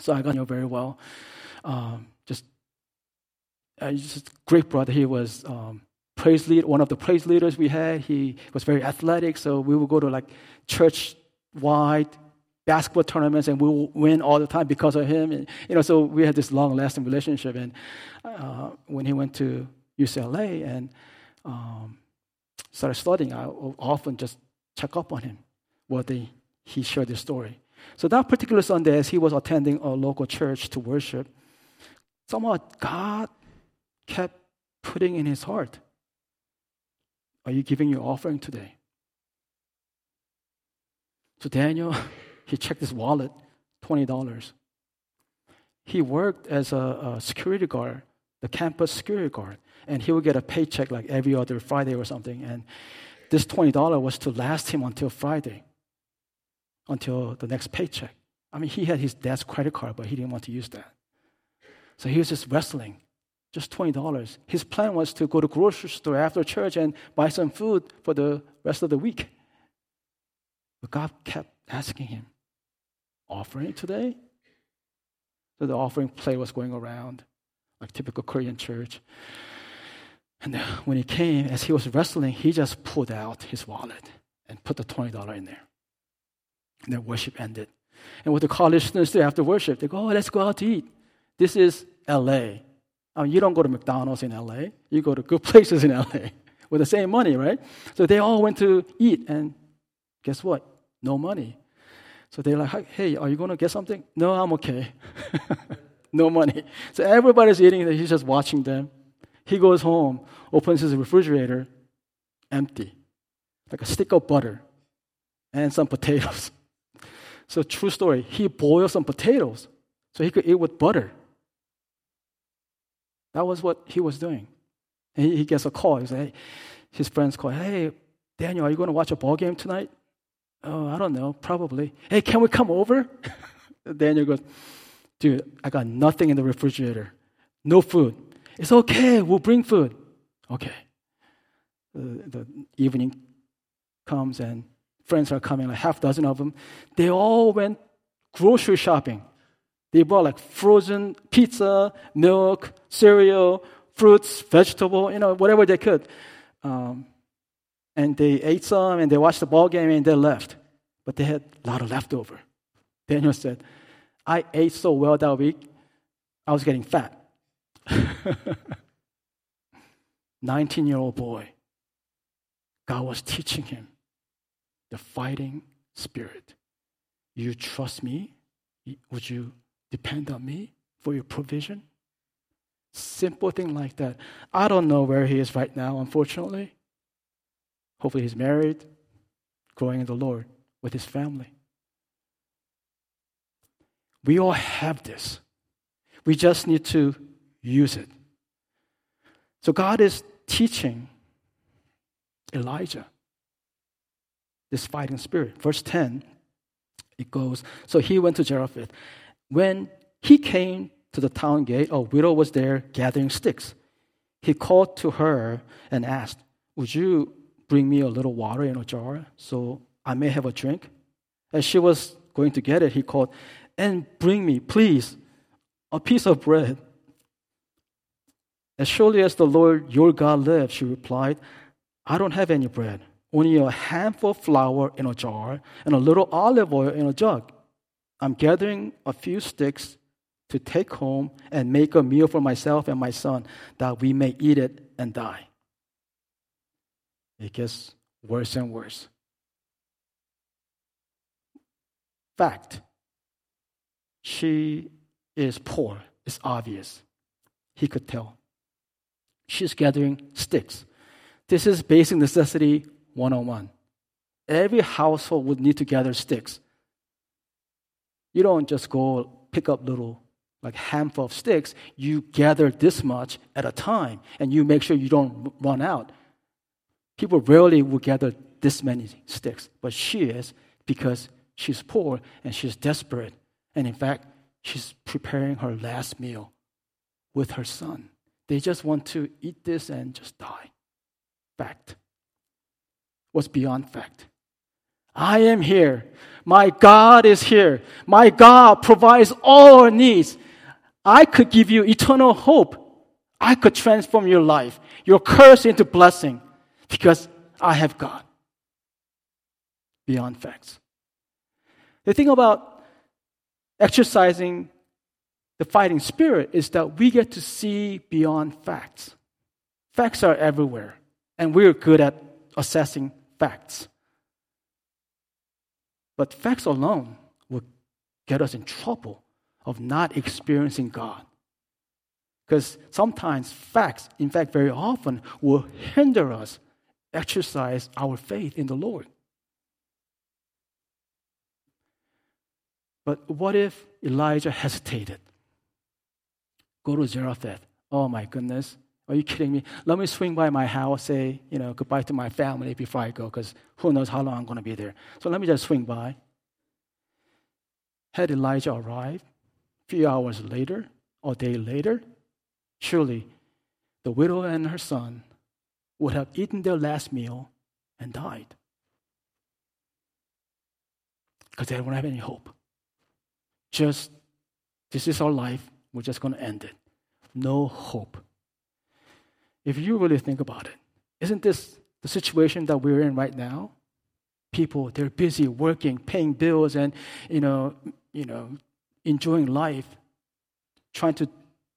So I got to know very well. Um, just, just great brother. He was um, praise lead, one of the praise leaders we had. He was very athletic, so we would go to like church wide basketball tournaments and we would win all the time because of him. And, you know, so we had this long lasting relationship. And uh, when he went to UCLA and um, started studying, I often just check up on him, what they, he shared his story. So that particular Sunday, as he was attending a local church to worship, somehow God kept putting in his heart, Are you giving your offering today? So Daniel, he checked his wallet, $20. He worked as a, a security guard, the campus security guard, and he would get a paycheck like every other Friday or something. And this $20 was to last him until Friday until the next paycheck. I mean, he had his dad's credit card, but he didn't want to use that. So he was just wrestling, just $20. His plan was to go to grocery store after church and buy some food for the rest of the week. But God kept asking him, offering today? So the offering plate was going around, like typical Korean church. And when he came, as he was wrestling, he just pulled out his wallet and put the $20 in there. And their worship ended. And what the college students do after worship, they go, oh, let's go out to eat. This is LA. I mean, you don't go to McDonald's in LA. You go to good places in LA with the same money, right? So they all went to eat, and guess what? No money. So they're like, hey, are you going to get something? No, I'm okay. no money. So everybody's eating, and he's just watching them. He goes home, opens his refrigerator, empty, like a stick of butter and some potatoes. So, true story, he boiled some potatoes so he could eat with butter. That was what he was doing. And he, he gets a call. He said, his friends call, Hey, Daniel, are you going to watch a ball game tonight? Oh, I don't know, probably. Hey, can we come over? Daniel goes, Dude, I got nothing in the refrigerator. No food. It's okay, we'll bring food. Okay. Uh, the evening comes and friends are coming, like half dozen of them. They all went grocery shopping. They bought like frozen pizza, milk, cereal, fruits, vegetable, you know, whatever they could. Um, and they ate some and they watched the ball game and they left. But they had a lot of leftover. Daniel said, I ate so well that week, I was getting fat. 19 year old boy. God was teaching him the fighting spirit. You trust me? Would you depend on me for your provision? Simple thing like that. I don't know where he is right now, unfortunately. Hopefully, he's married, growing in the Lord with his family. We all have this. We just need to use it. So, God is teaching Elijah this fighting spirit. Verse 10, it goes So he went to Zarephath. When he came to the town gate, a widow was there gathering sticks. He called to her and asked, Would you bring me a little water in a jar so I may have a drink? As she was going to get it, he called, And bring me, please, a piece of bread. As surely as the Lord your God lives, she replied, I don't have any bread only a handful of flour in a jar and a little olive oil in a jug. I'm gathering a few sticks to take home and make a meal for myself and my son that we may eat it and die. It gets worse and worse. Fact, she is poor. It's obvious. He could tell. She's gathering sticks. This is basic necessity 101. Every household would need to gather sticks. You don't just go pick up little like handful of sticks. You gather this much at a time and you make sure you don't run out. People rarely will gather this many sticks, but she is because she's poor and she's desperate. And in fact, she's preparing her last meal with her son. They just want to eat this and just die. Fact was beyond fact. I am here. My God is here. My God provides all our needs. I could give you eternal hope. I could transform your life, your curse into blessing because I have God. Beyond facts. The thing about exercising the fighting spirit is that we get to see beyond facts. Facts are everywhere, and we're good at assessing facts. But facts alone will get us in trouble of not experiencing God. Because sometimes facts, in fact, very often, will hinder us exercise our faith in the Lord. But what if Elijah hesitated? Go to Zarephath. Oh my goodness. Are you kidding me? Let me swing by my house, say, you know, goodbye to my family before I go, because who knows how long I'm going to be there. So let me just swing by. Had Elijah arrived a few hours later, or a day later, surely the widow and her son would have eaten their last meal and died. Because they don't have any hope. Just, this is our life, we're just going to end it. No hope. If you really think about it, isn't this the situation that we're in right now? People, they're busy working, paying bills, and, you know, you know, enjoying life, trying to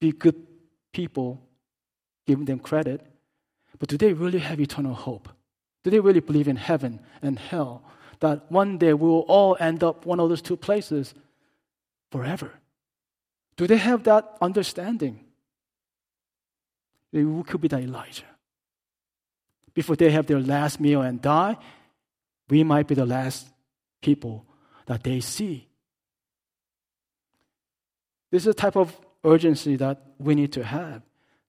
be good people, giving them credit. But do they really have eternal hope? Do they really believe in heaven and hell? That one day we will all end up one of those two places forever? Do they have that understanding? They could be the Elijah. Before they have their last meal and die, we might be the last people that they see. This is a type of urgency that we need to have.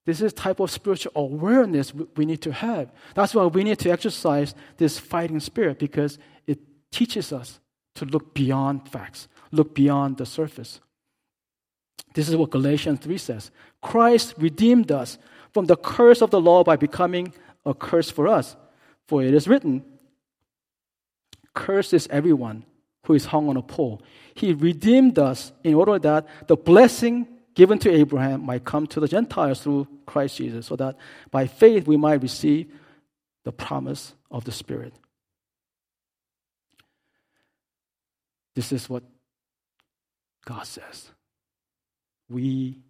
This is type of spiritual awareness we need to have. That's why we need to exercise this fighting spirit because it teaches us to look beyond facts, look beyond the surface. This is what Galatians 3 says. Christ redeemed us from the curse of the law by becoming a curse for us. For it is written, Cursed is everyone who is hung on a pole. He redeemed us in order that the blessing given to Abraham might come to the Gentiles through Christ Jesus, so that by faith we might receive the promise of the Spirit. This is what God says. We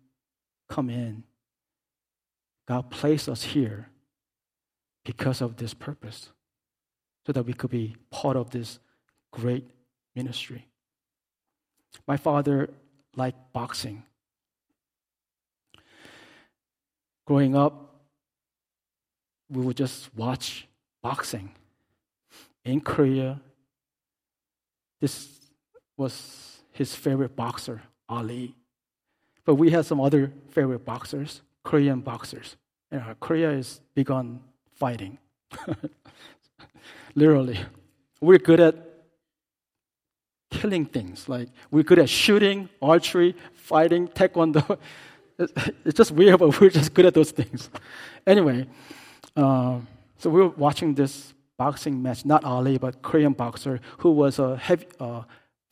come in. God placed us here because of this purpose, so that we could be part of this great ministry. My father liked boxing. Growing up, we would just watch boxing. In Korea, this was his favorite boxer, Ali. But we had some other favorite boxers, Korean boxers. Know, Korea is big on fighting. Literally. We're good at killing things. Like we're good at shooting, archery, fighting, taekwondo. It's just weird, but we're just good at those things. Anyway, uh, so we were watching this boxing match, not Ali, but Korean boxer who was a heavy, uh,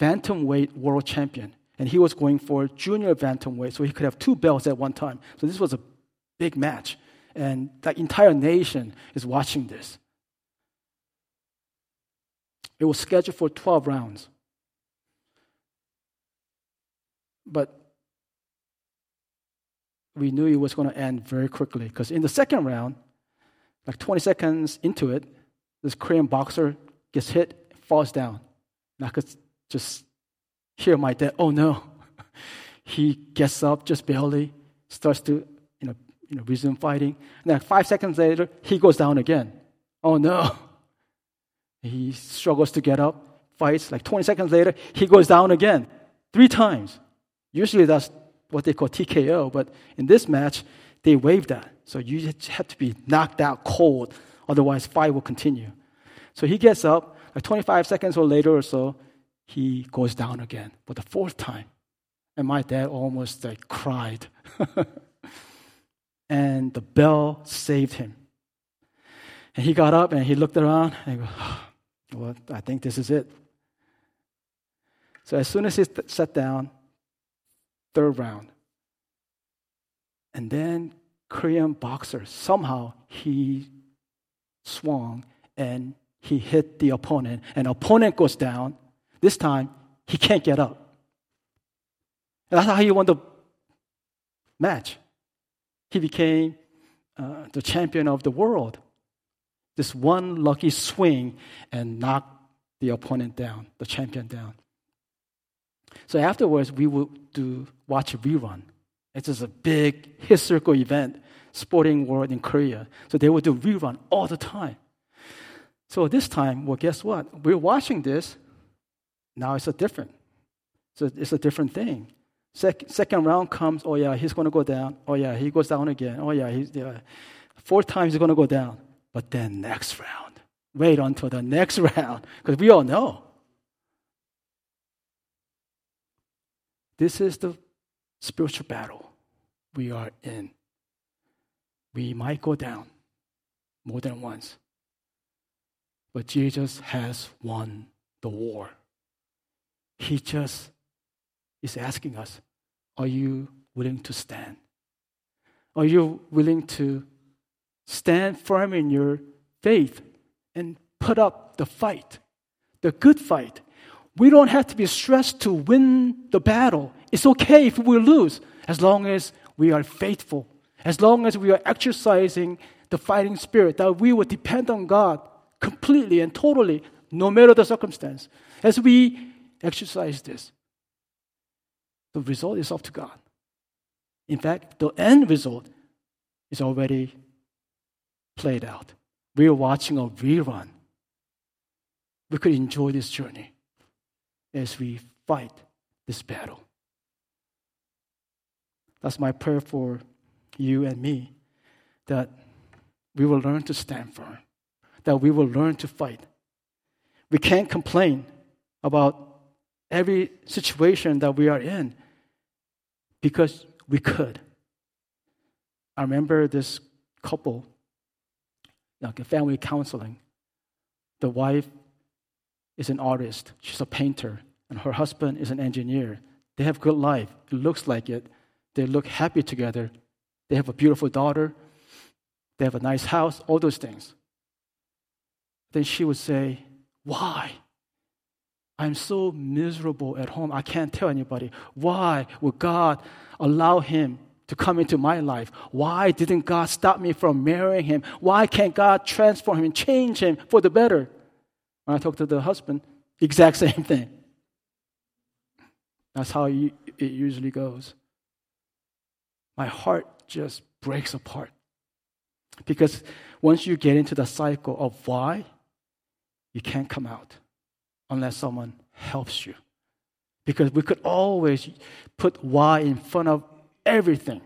bantamweight world champion. And he was going for junior bantamweight, so he could have two belts at one time. So this was a big match. And the entire nation is watching this. It was scheduled for 12 rounds. But we knew it was going to end very quickly because in the second round, like 20 seconds into it, this Korean boxer gets hit, falls down. And I could just hear my dad, oh no. he gets up just barely, starts to you know, you know, resume fighting. And then five seconds later, he goes down again. Oh no. He struggles to get up, fights. Like 20 seconds later, he goes down again. Three times. Usually that's what they call TKO, but in this match, they waive that. So you just have to be knocked out cold, otherwise fight will continue. So he gets up, like 25 seconds or later or so, he goes down again for the fourth time. And my dad almost like cried. and the bell saved him. And he got up and he looked around and goes, Well, I think this is it. So as soon as he sat down, third round, and then Korean boxer somehow he swung and he hit the opponent, and opponent goes down. This time he can't get up. And that's how he won the match. He became uh, the champion of the world. This one lucky swing and knocked the opponent down, the champion down. So afterwards, we would do watch a rerun. It's just a big historical event, sporting world in Korea. So they would do rerun all the time. So this time, well, guess what? We're watching this. Now it's a different. So it's a different thing. Sec- second round comes. Oh yeah, he's going to go down. Oh yeah, he goes down again. Oh yeah, he's yeah. Fourth time he's going to go down. But then next round, wait until the next round because we all know This is the spiritual battle we are in. We might go down more than once, but Jesus has won the war. He just is asking us Are you willing to stand? Are you willing to stand firm in your faith and put up the fight, the good fight? We don't have to be stressed to win the battle. It's okay if we lose, as long as we are faithful, as long as we are exercising the fighting spirit, that we will depend on God completely and totally, no matter the circumstance. As we exercise this, the result is up to God. In fact, the end result is already played out. We are watching a rerun. We could enjoy this journey as we fight this battle. That's my prayer for you and me that we will learn to stand firm, that we will learn to fight. We can't complain about every situation that we are in because we could. I remember this couple, like a family counseling. The wife is an artist, she's a painter, and her husband is an engineer. They have good life. It looks like it. They look happy together. They have a beautiful daughter. They have a nice house, all those things. Then she would say, Why? I'm so miserable at home. I can't tell anybody. Why would God allow him to come into my life? Why didn't God stop me from marrying him? Why can't God transform him and change him for the better? When I talk to the husband, exact same thing. That's how it usually goes. My heart just breaks apart. Because once you get into the cycle of why, you can't come out unless someone helps you. Because we could always put why in front of everything.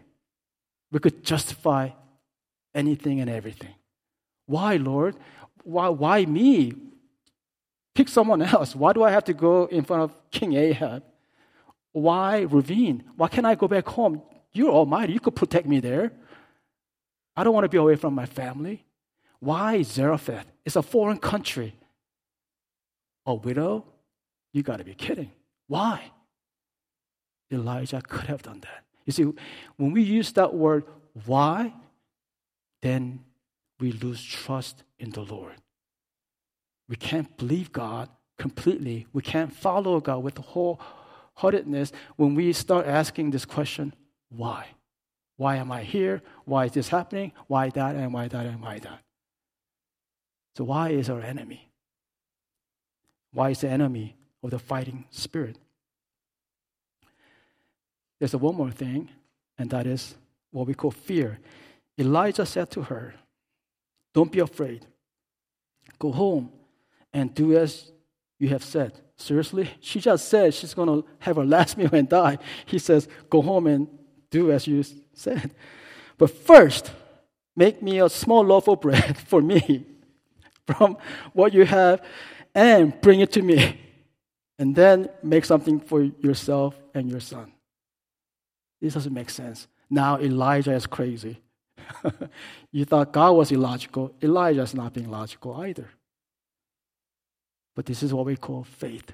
We could justify anything and everything. Why, Lord? Why, why me? Pick someone else. Why do I have to go in front of King Ahab? Why Ravine? Why can't I go back home? You're almighty. You could protect me there. I don't want to be away from my family. Why Zarephath? It's a foreign country. A widow? You got to be kidding. Why? Elijah could have done that. You see, when we use that word, why, then we lose trust in the Lord. We can't believe God completely. We can't follow God with wholeheartedness when we start asking this question why? Why am I here? Why is this happening? Why that and why that and why that? So, why is our enemy? Why is the enemy of the fighting spirit? There's a one more thing, and that is what we call fear. Elijah said to her, Don't be afraid. Go home and do as you have said. Seriously? She just said she's going to have her last meal and die. He says, Go home and do as you said. But first, make me a small loaf of bread for me from what you have and bring it to me. And then make something for yourself and your son. This doesn't make sense. Now Elijah is crazy. you thought God was illogical. Elijah is not being logical either. But this is what we call faith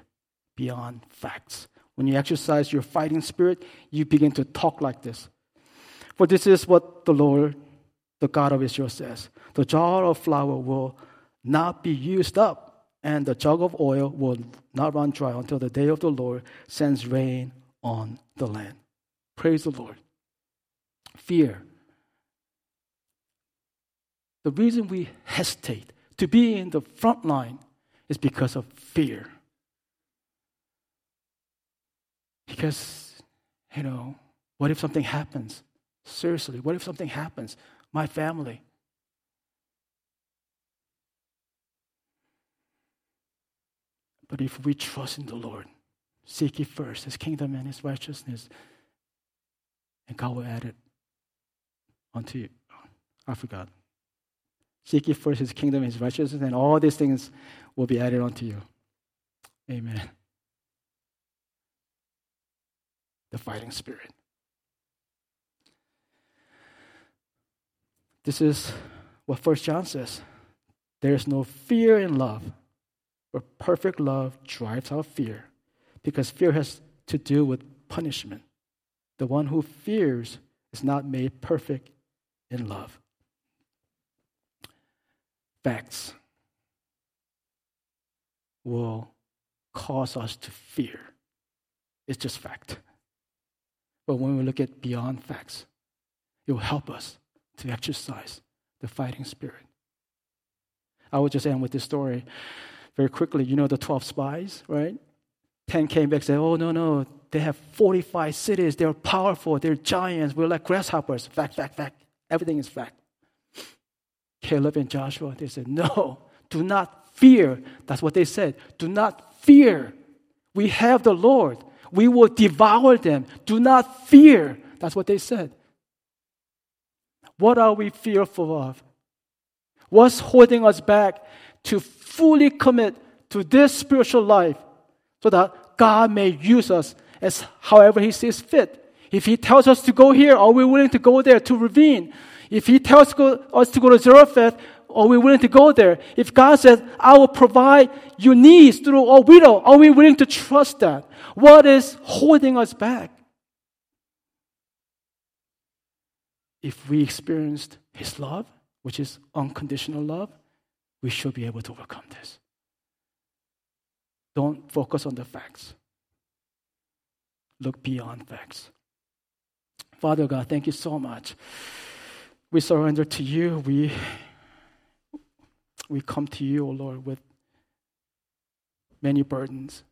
beyond facts. When you exercise your fighting spirit, you begin to talk like this. For this is what the Lord, the God of Israel, says The jar of flour will not be used up, and the jug of oil will not run dry until the day of the Lord sends rain on the land. Praise the Lord. Fear. The reason we hesitate to be in the front line is because of fear. Because, you know, what if something happens? Seriously, what if something happens? My family. But if we trust in the Lord, seek ye first his kingdom and his righteousness, and God will add it unto you. I forgot. Seek ye first his kingdom and his righteousness, and all these things will be added unto you. Amen. The fighting spirit. This is what First John says. There is no fear in love, but perfect love drives out fear, because fear has to do with punishment. The one who fears is not made perfect in love. Facts will cause us to fear. It's just fact. But when we look at beyond facts, it will help us to exercise the fighting spirit. I will just end with this story very quickly. You know the 12 spies, right? 10 came back and said, Oh, no, no, they have 45 cities. They're powerful. They're giants. We're like grasshoppers. Fact, fact, fact. Everything is fact. Caleb and Joshua, they said, No, do not fear. That's what they said. Do not fear. We have the Lord. We will devour them. Do not fear. That's what they said. What are we fearful of? What's holding us back to fully commit to this spiritual life so that God may use us as however He sees fit? If He tells us to go here, are we willing to go there to ravine? If He tells us to go to Zarephath, are we willing to go there? If God says, I will provide your needs through a widow, are we willing to trust that? What is holding us back? if we experienced His love, which is unconditional love, we should be able to overcome this. Don't focus on the facts. Look beyond facts. Father God, thank you so much. We surrender to you. We, we come to you, O oh Lord, with many burdens.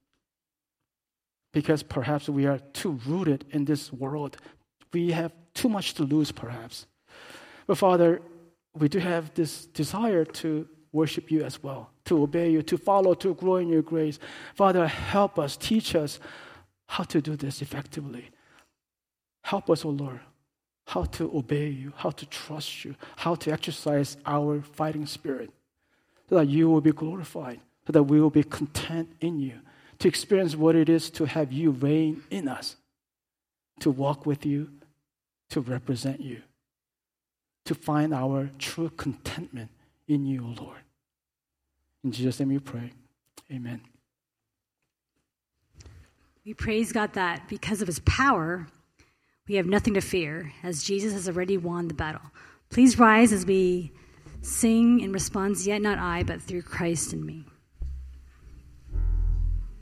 Because perhaps we are too rooted in this world. We have too much to lose, perhaps. But Father, we do have this desire to worship you as well, to obey you, to follow, to grow in your grace. Father, help us, teach us how to do this effectively. Help us, O oh Lord, how to obey you, how to trust you, how to exercise our fighting spirit, so that you will be glorified, so that we will be content in you, to experience what it is to have you reign in us, to walk with you, to represent you, to find our true contentment in you, O Lord. In Jesus' name we pray. Amen. We praise God that because of his power, we have nothing to fear, as Jesus has already won the battle. Please rise as we sing in response, Yet not I, but through Christ in me.